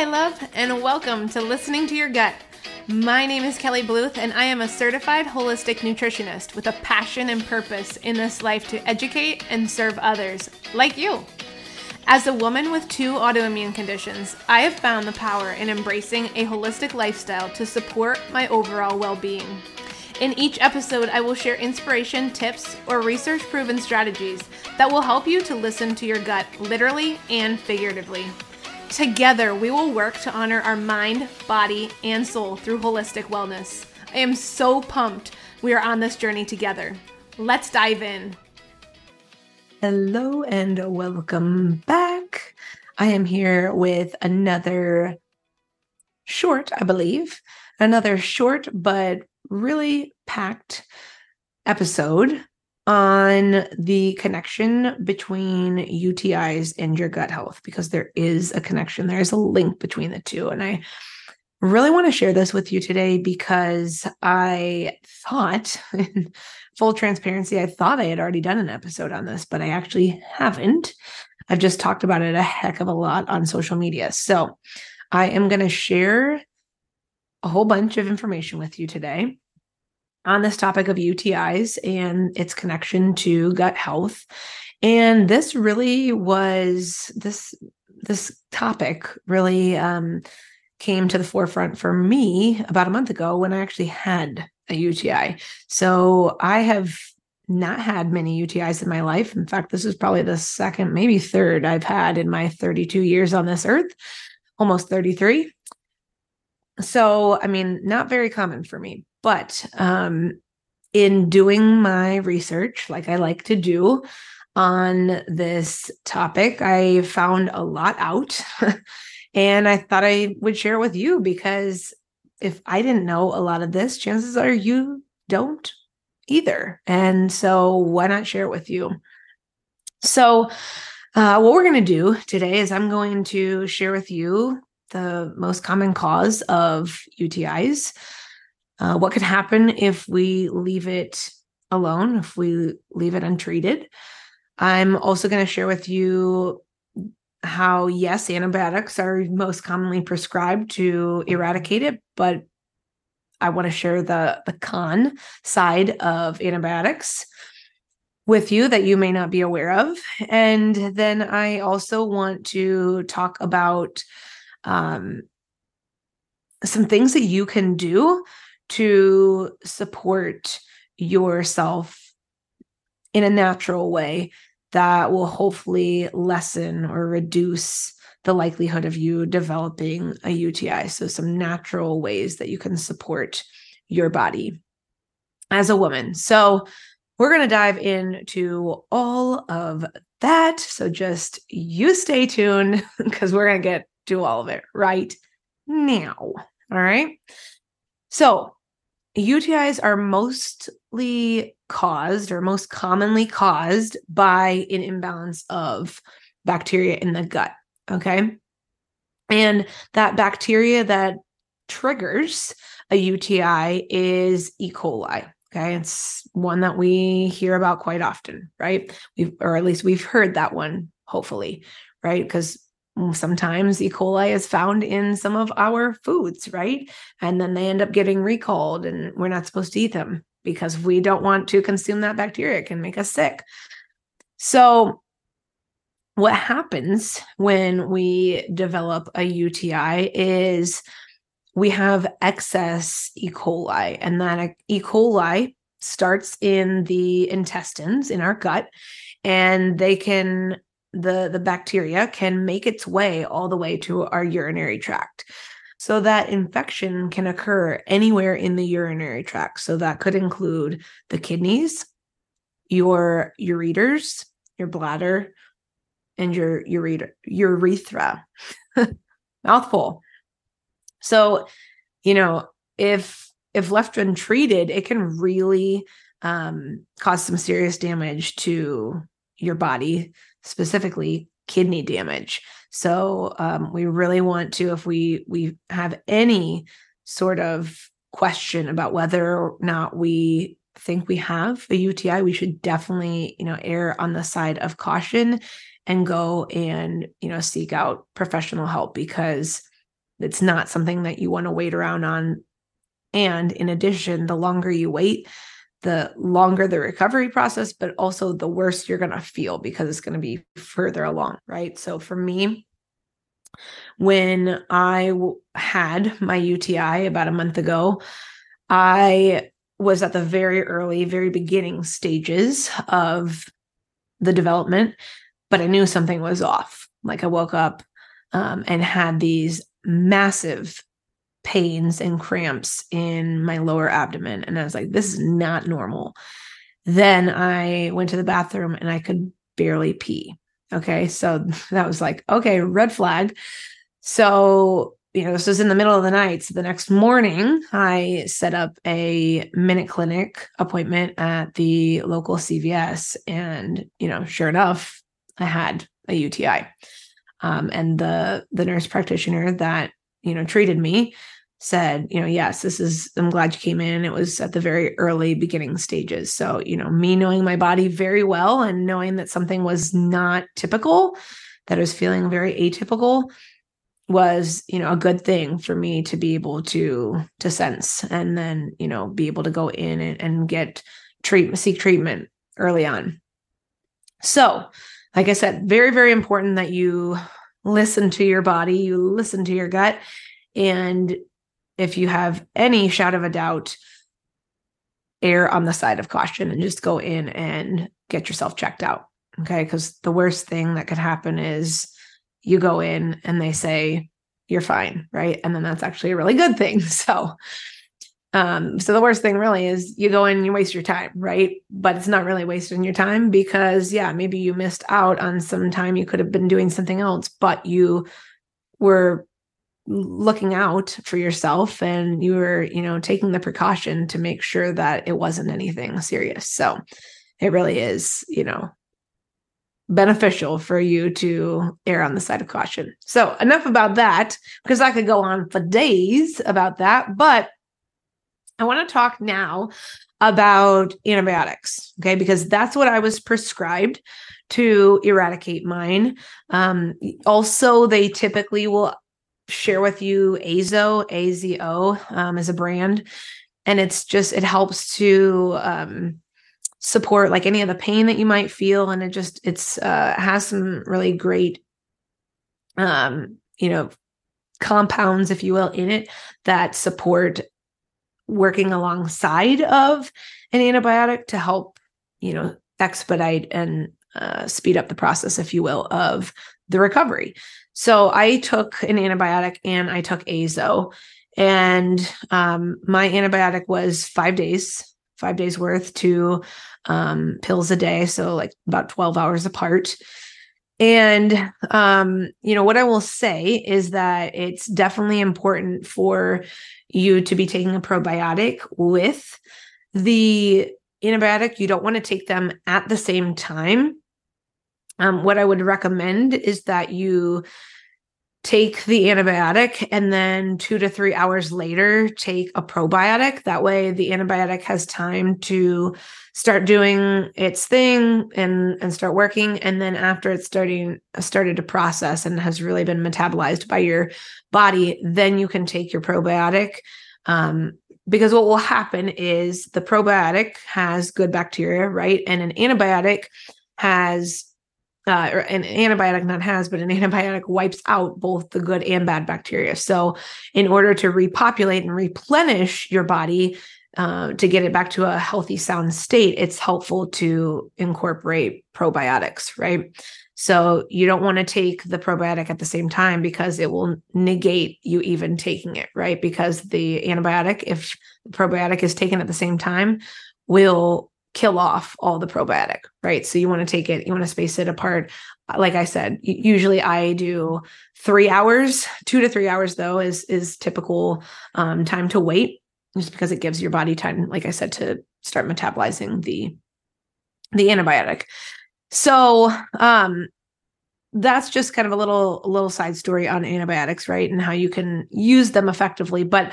Hi, love, and welcome to Listening to Your Gut. My name is Kelly Bluth, and I am a certified holistic nutritionist with a passion and purpose in this life to educate and serve others, like you. As a woman with two autoimmune conditions, I have found the power in embracing a holistic lifestyle to support my overall well being. In each episode, I will share inspiration, tips, or research proven strategies that will help you to listen to your gut literally and figuratively. Together, we will work to honor our mind, body, and soul through holistic wellness. I am so pumped we are on this journey together. Let's dive in. Hello and welcome back. I am here with another short, I believe, another short but really packed episode on the connection between UTIs and your gut health because there is a connection. There is a link between the two. And I really want to share this with you today because I thought, in full transparency, I thought I had already done an episode on this, but I actually haven't. I've just talked about it a heck of a lot on social media. So I am going to share a whole bunch of information with you today on this topic of UTIs and its connection to gut health. And this really was this this topic really um, came to the forefront for me about a month ago when I actually had a UTI. So I have not had many UTIs in my life. In fact, this is probably the second, maybe third I've had in my 32 years on this earth, almost 33. So, I mean, not very common for me. But um, in doing my research, like I like to do on this topic, I found a lot out. and I thought I would share with you because if I didn't know a lot of this, chances are you don't either. And so why not share it with you? So, uh, what we're going to do today is I'm going to share with you the most common cause of UTIs, uh, what could happen if we leave it alone, if we leave it untreated. I'm also going to share with you how, yes, antibiotics are most commonly prescribed to eradicate it, but I want to share the, the con side of antibiotics with you that you may not be aware of. And then I also want to talk about um, some things that you can do to support yourself in a natural way that will hopefully lessen or reduce the likelihood of you developing a UTI. So, some natural ways that you can support your body as a woman. So, we're going to dive into all of that. So, just you stay tuned because we're going to get to all of it right now. All right. So, UTIs are mostly caused or most commonly caused by an imbalance of bacteria in the gut. Okay. And that bacteria that triggers a UTI is E. coli. Okay. It's one that we hear about quite often, right? We've, or at least we've heard that one, hopefully, right? Because Mm, sometimes E. coli is found in some of our foods, right? And then they end up getting recalled and we're not supposed to eat them because we don't want to consume that bacteria. It can make us sick. So, what happens when we develop a UTI is we have excess E. coli, and that E. coli starts in the intestines, in our gut, and they can the the bacteria can make its way all the way to our urinary tract. So that infection can occur anywhere in the urinary tract. So that could include the kidneys your ureters your bladder and your urethra urethra. Mouthful. So you know if if left untreated it can really um, cause some serious damage to your body specifically kidney damage. So um, we really want to, if we we have any sort of question about whether or not we think we have a UTI, we should definitely, you know, err on the side of caution and go and, you know, seek out professional help because it's not something that you want to wait around on. And in addition, the longer you wait, the longer the recovery process, but also the worse you're going to feel because it's going to be further along, right? So for me, when I w- had my UTI about a month ago, I was at the very early, very beginning stages of the development, but I knew something was off. Like I woke up um, and had these massive pains and cramps in my lower abdomen. And I was like, this is not normal. Then I went to the bathroom and I could barely pee. Okay. So that was like, okay, red flag. So, you know, this was in the middle of the night. So the next morning, I set up a minute clinic appointment at the local CVS. And, you know, sure enough, I had a UTI. Um, and the the nurse practitioner that you know treated me said you know yes this is i'm glad you came in. It was at the very early beginning stages. So you know me knowing my body very well and knowing that something was not typical that I was feeling very atypical was you know a good thing for me to be able to to sense and then you know be able to go in and, and get treatment seek treatment early on. So like i said very very important that you listen to your body you listen to your gut and if you have any shadow of a doubt, err on the side of caution and just go in and get yourself checked out. Okay. Because the worst thing that could happen is you go in and they say, you're fine. Right. And then that's actually a really good thing. So, um, so the worst thing really is you go in and you waste your time, right? But it's not really wasting your time because yeah, maybe you missed out on some time you could have been doing something else, but you were looking out for yourself and you were you know taking the precaution to make sure that it wasn't anything serious so it really is you know beneficial for you to err on the side of caution so enough about that because i could go on for days about that but i want to talk now about antibiotics okay because that's what i was prescribed to eradicate mine um, also they typically will share with you Azo, AZO um, as a brand. And it's just, it helps to um, support like any of the pain that you might feel. And it just, it's, uh, has some really great, um, you know, compounds, if you will, in it that support working alongside of an antibiotic to help, you know, expedite and uh, speed up the process, if you will, of the recovery. So I took an antibiotic and I took Azo, and um, my antibiotic was five days, five days worth, two um, pills a day, so like about twelve hours apart. And um, you know what I will say is that it's definitely important for you to be taking a probiotic with the antibiotic. You don't want to take them at the same time um, what I would recommend is that you take the antibiotic and then two to three hours later take a probiotic. That way the antibiotic has time to start doing its thing and and start working. And then after it's starting started to process and has really been metabolized by your body then you can take your probiotic. Um, because what will happen is the probiotic has good bacteria right? And an antibiotic has uh, or an antibiotic not has, but an antibiotic wipes out both the good and bad bacteria. So, in order to repopulate and replenish your body uh, to get it back to a healthy, sound state, it's helpful to incorporate probiotics, right? So, you don't want to take the probiotic at the same time because it will negate you even taking it, right? Because the antibiotic, if the probiotic is taken at the same time, will kill off all the probiotic, right? So you want to take it, you want to space it apart. Like I said, usually I do three hours, two to three hours though is is typical um, time to wait, just because it gives your body time, like I said, to start metabolizing the the antibiotic. So um that's just kind of a little little side story on antibiotics, right? And how you can use them effectively. But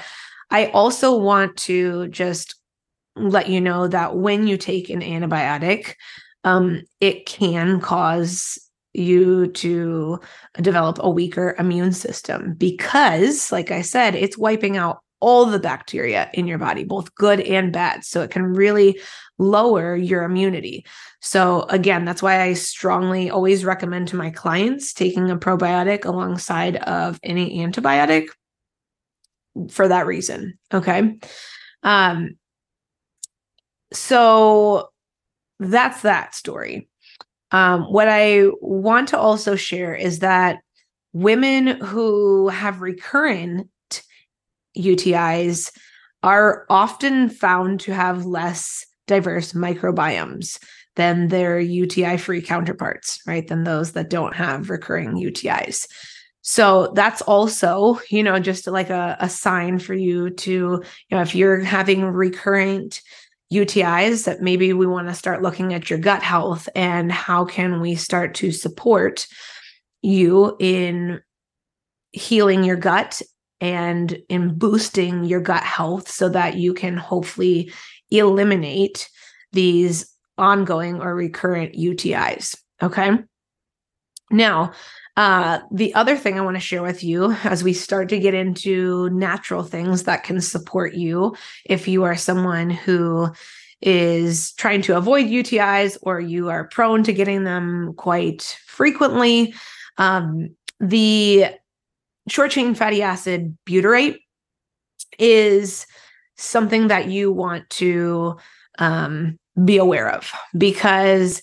I also want to just let you know that when you take an antibiotic, um, it can cause you to develop a weaker immune system because, like I said, it's wiping out all the bacteria in your body, both good and bad. So it can really lower your immunity. So, again, that's why I strongly always recommend to my clients taking a probiotic alongside of any antibiotic for that reason. Okay. Um, so that's that story. Um, what I want to also share is that women who have recurrent UTIs are often found to have less diverse microbiomes than their UTI free counterparts, right? Than those that don't have recurring UTIs. So that's also, you know, just like a, a sign for you to, you know, if you're having recurrent UTIs, that maybe we want to start looking at your gut health and how can we start to support you in healing your gut and in boosting your gut health so that you can hopefully eliminate these ongoing or recurrent UTIs. Okay. Now, uh, the other thing I want to share with you as we start to get into natural things that can support you if you are someone who is trying to avoid UTIs or you are prone to getting them quite frequently. Um, the short chain fatty acid butyrate is something that you want to um, be aware of because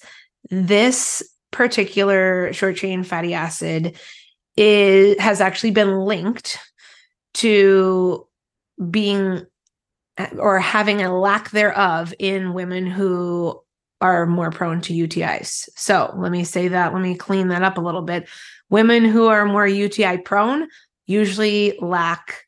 this particular short chain fatty acid is has actually been linked to being or having a lack thereof in women who are more prone to UTIs. So let me say that, let me clean that up a little bit. Women who are more UTI prone usually lack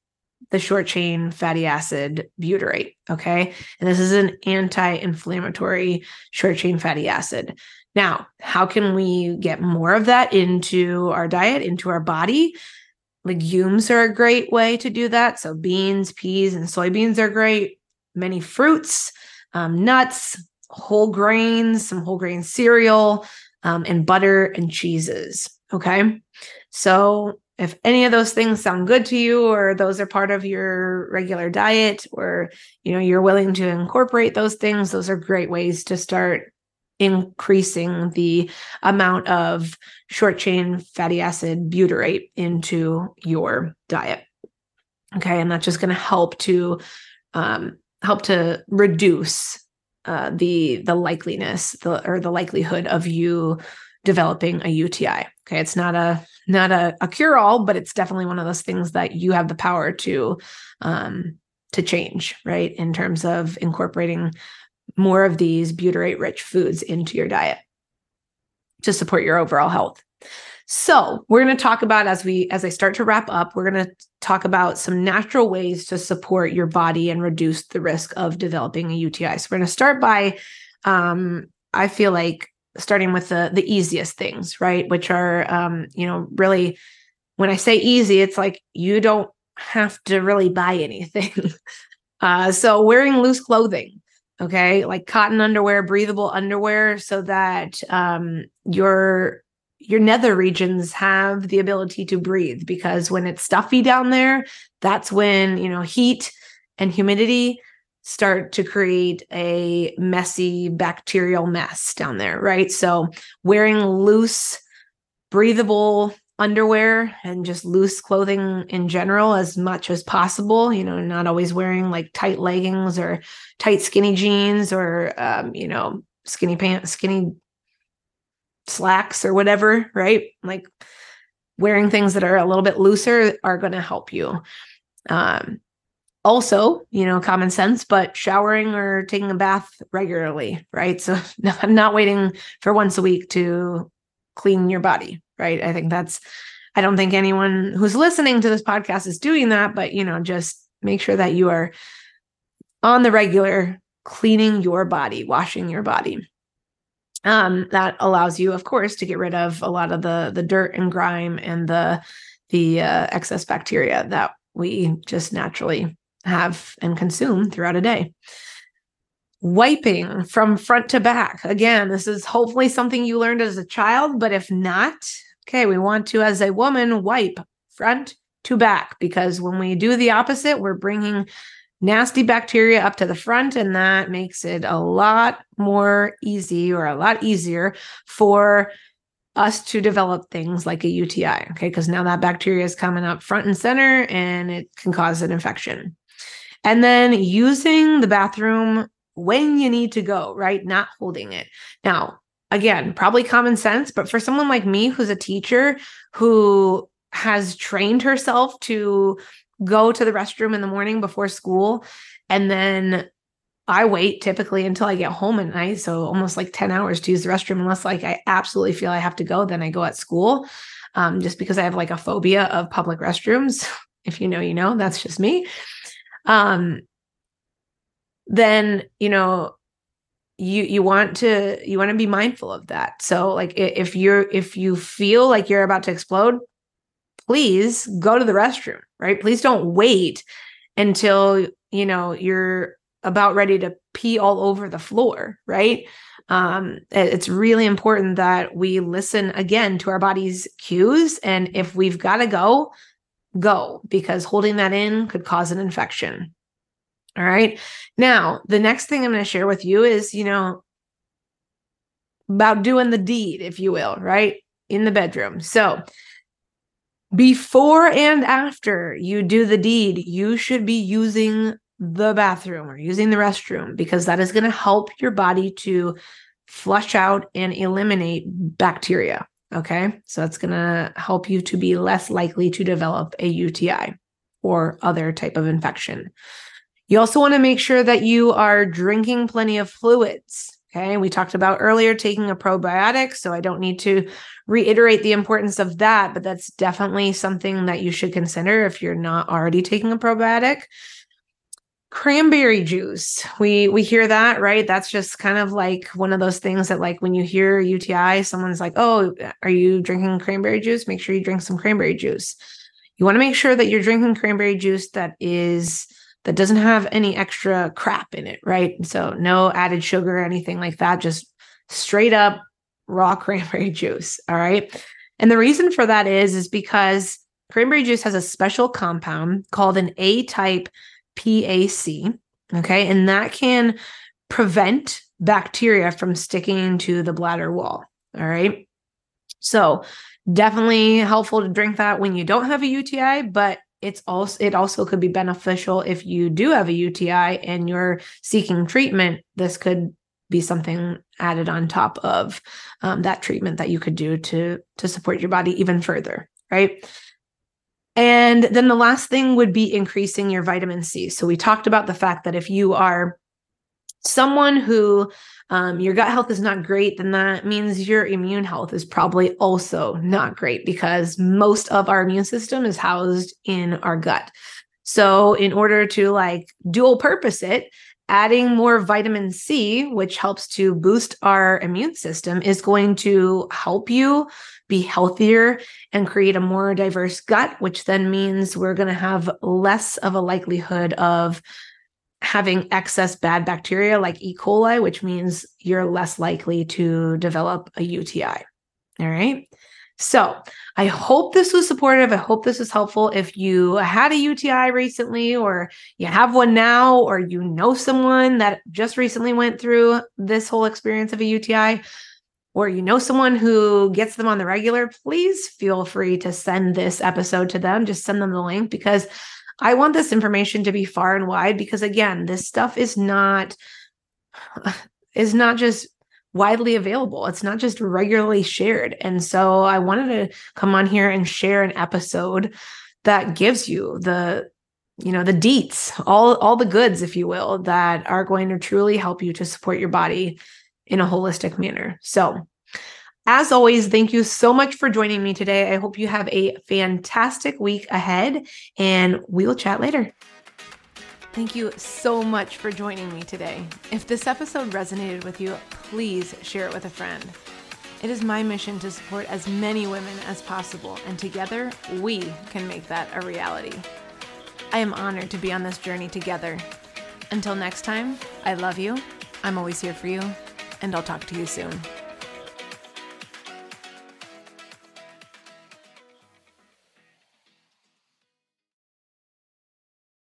the short chain fatty acid butyrate. Okay. And this is an anti inflammatory short chain fatty acid. Now, how can we get more of that into our diet, into our body? Legumes are a great way to do that. So, beans, peas, and soybeans are great. Many fruits, um, nuts, whole grains, some whole grain cereal, um, and butter and cheeses. Okay. So, if any of those things sound good to you or those are part of your regular diet or you know you're willing to incorporate those things those are great ways to start increasing the amount of short chain fatty acid butyrate into your diet. Okay, and that's just going to help to um, help to reduce uh, the the likeliness the, or the likelihood of you developing a UTI. Okay, it's not a not a, a cure all, but it's definitely one of those things that you have the power to um, to change, right? In terms of incorporating more of these butyrate rich foods into your diet to support your overall health. So, we're going to talk about as we as I start to wrap up, we're going to talk about some natural ways to support your body and reduce the risk of developing a UTI. So, we're going to start by um I feel like starting with the the easiest things, right? Which are um, you know, really when I say easy, it's like you don't have to really buy anything. uh so wearing loose clothing okay? Like cotton underwear breathable underwear so that um, your your nether regions have the ability to breathe because when it's stuffy down there that's when you know heat and humidity start to create a messy bacterial mess down there right? So wearing loose breathable underwear and just loose clothing in general as much as possible you know not always wearing like tight leggings or tight skinny jeans or um, you know skinny pants skinny slacks or whatever right? Like wearing things that are a little bit looser are going to help you. Um, also you know common sense but showering or taking a bath regularly right? So i'm not waiting for once a week to clean your body right? I think that's i don't think anyone who's listening to this podcast is doing that but you know just make sure that you are on the regular cleaning your body washing your body. Um, that allows you of course to get rid of a lot of the the dirt and grime and the the uh, excess bacteria that we just naturally have and consume throughout a day. Wiping from front to back. Again, this is hopefully something you learned as a child, but if not, okay, we want to, as a woman, wipe front to back because when we do the opposite, we're bringing nasty bacteria up to the front, and that makes it a lot more easy or a lot easier for us to develop things like a UTI. Okay, because now that bacteria is coming up front and center and it can cause an infection. And then using the bathroom when you need to go, right? Not holding it. Now, again, probably common sense, but for someone like me who's a teacher who has trained herself to go to the restroom in the morning before school and then I wait typically until I get home at night. So almost like 10 hours to use the restroom, unless like I absolutely feel I have to go, then I go at school. Um, just because I have like a phobia of public restrooms. If you know, you know, that's just me. Um, then you know you you want to you want to be mindful of that. So like if you're if you feel like you're about to explode please go to the restroom right? Please don't wait until you know you're about ready to pee all over the floor right? Um it's really important that we listen again to our body's cues and if we've got to go go because holding that in could cause an infection all right. Now, the next thing I'm going to share with you is, you know, about doing the deed, if you will, right? In the bedroom. So, before and after you do the deed, you should be using the bathroom or using the restroom because that is going to help your body to flush out and eliminate bacteria. Okay. So, that's going to help you to be less likely to develop a UTI or other type of infection. You also want to make sure that you are drinking plenty of fluids. Okay. We talked about earlier taking a probiotic. So I don't need to reiterate the importance of that, but that's definitely something that you should consider if you're not already taking a probiotic. Cranberry juice. We we hear that, right? That's just kind of like one of those things that like when you hear UTI, someone's like, "Oh, are you drinking cranberry juice? Make sure you drink some cranberry juice." You want to make sure that you're drinking cranberry juice that is that doesn't have any extra crap in it, right? So no added sugar or anything like that, just straight up raw cranberry juice, all right? And the reason for that is is because cranberry juice has a special compound called an A-type PAC, okay? And that can prevent bacteria from sticking to the bladder wall, all right? So, definitely helpful to drink that when you don't have a UTI, but it's also it also could be beneficial if you do have a UTI and you're seeking treatment. This could be something added on top of um, that treatment that you could do to to support your body even further, right? And then the last thing would be increasing your vitamin C. So we talked about the fact that if you are someone who um, your gut health is not great, then that means your immune health is probably also not great because most of our immune system is housed in our gut. So, in order to like dual purpose it, adding more vitamin C, which helps to boost our immune system, is going to help you be healthier and create a more diverse gut, which then means we're going to have less of a likelihood of having excess bad bacteria like E. coli, which means you're less likely to develop a UTI. All right. So I hope this was supportive. I hope this was helpful. If you had a UTI recently, or you have one now, or you know someone that just recently went through this whole experience of a UTI, or you know someone who gets them on the regular, please feel free to send this episode to them. Just send them the link because I want this information to be far and wide because again, this stuff is not is not just widely available. It's not just regularly shared. And so I wanted to come on here and share an episode that gives you the you know the deets all all the goods if you will that are going to truly help you to support your body in a holistic manner so as always, thank you so much for joining me today. I hope you have a fantastic week ahead, and we'll chat later. Thank you so much for joining me today. If this episode resonated with you, please share it with a friend. It is my mission to support as many women as possible, and together we can make that a reality. I am honored to be on this journey together. Until next time, I love you I'm always here for you, and I'll talk to you soon.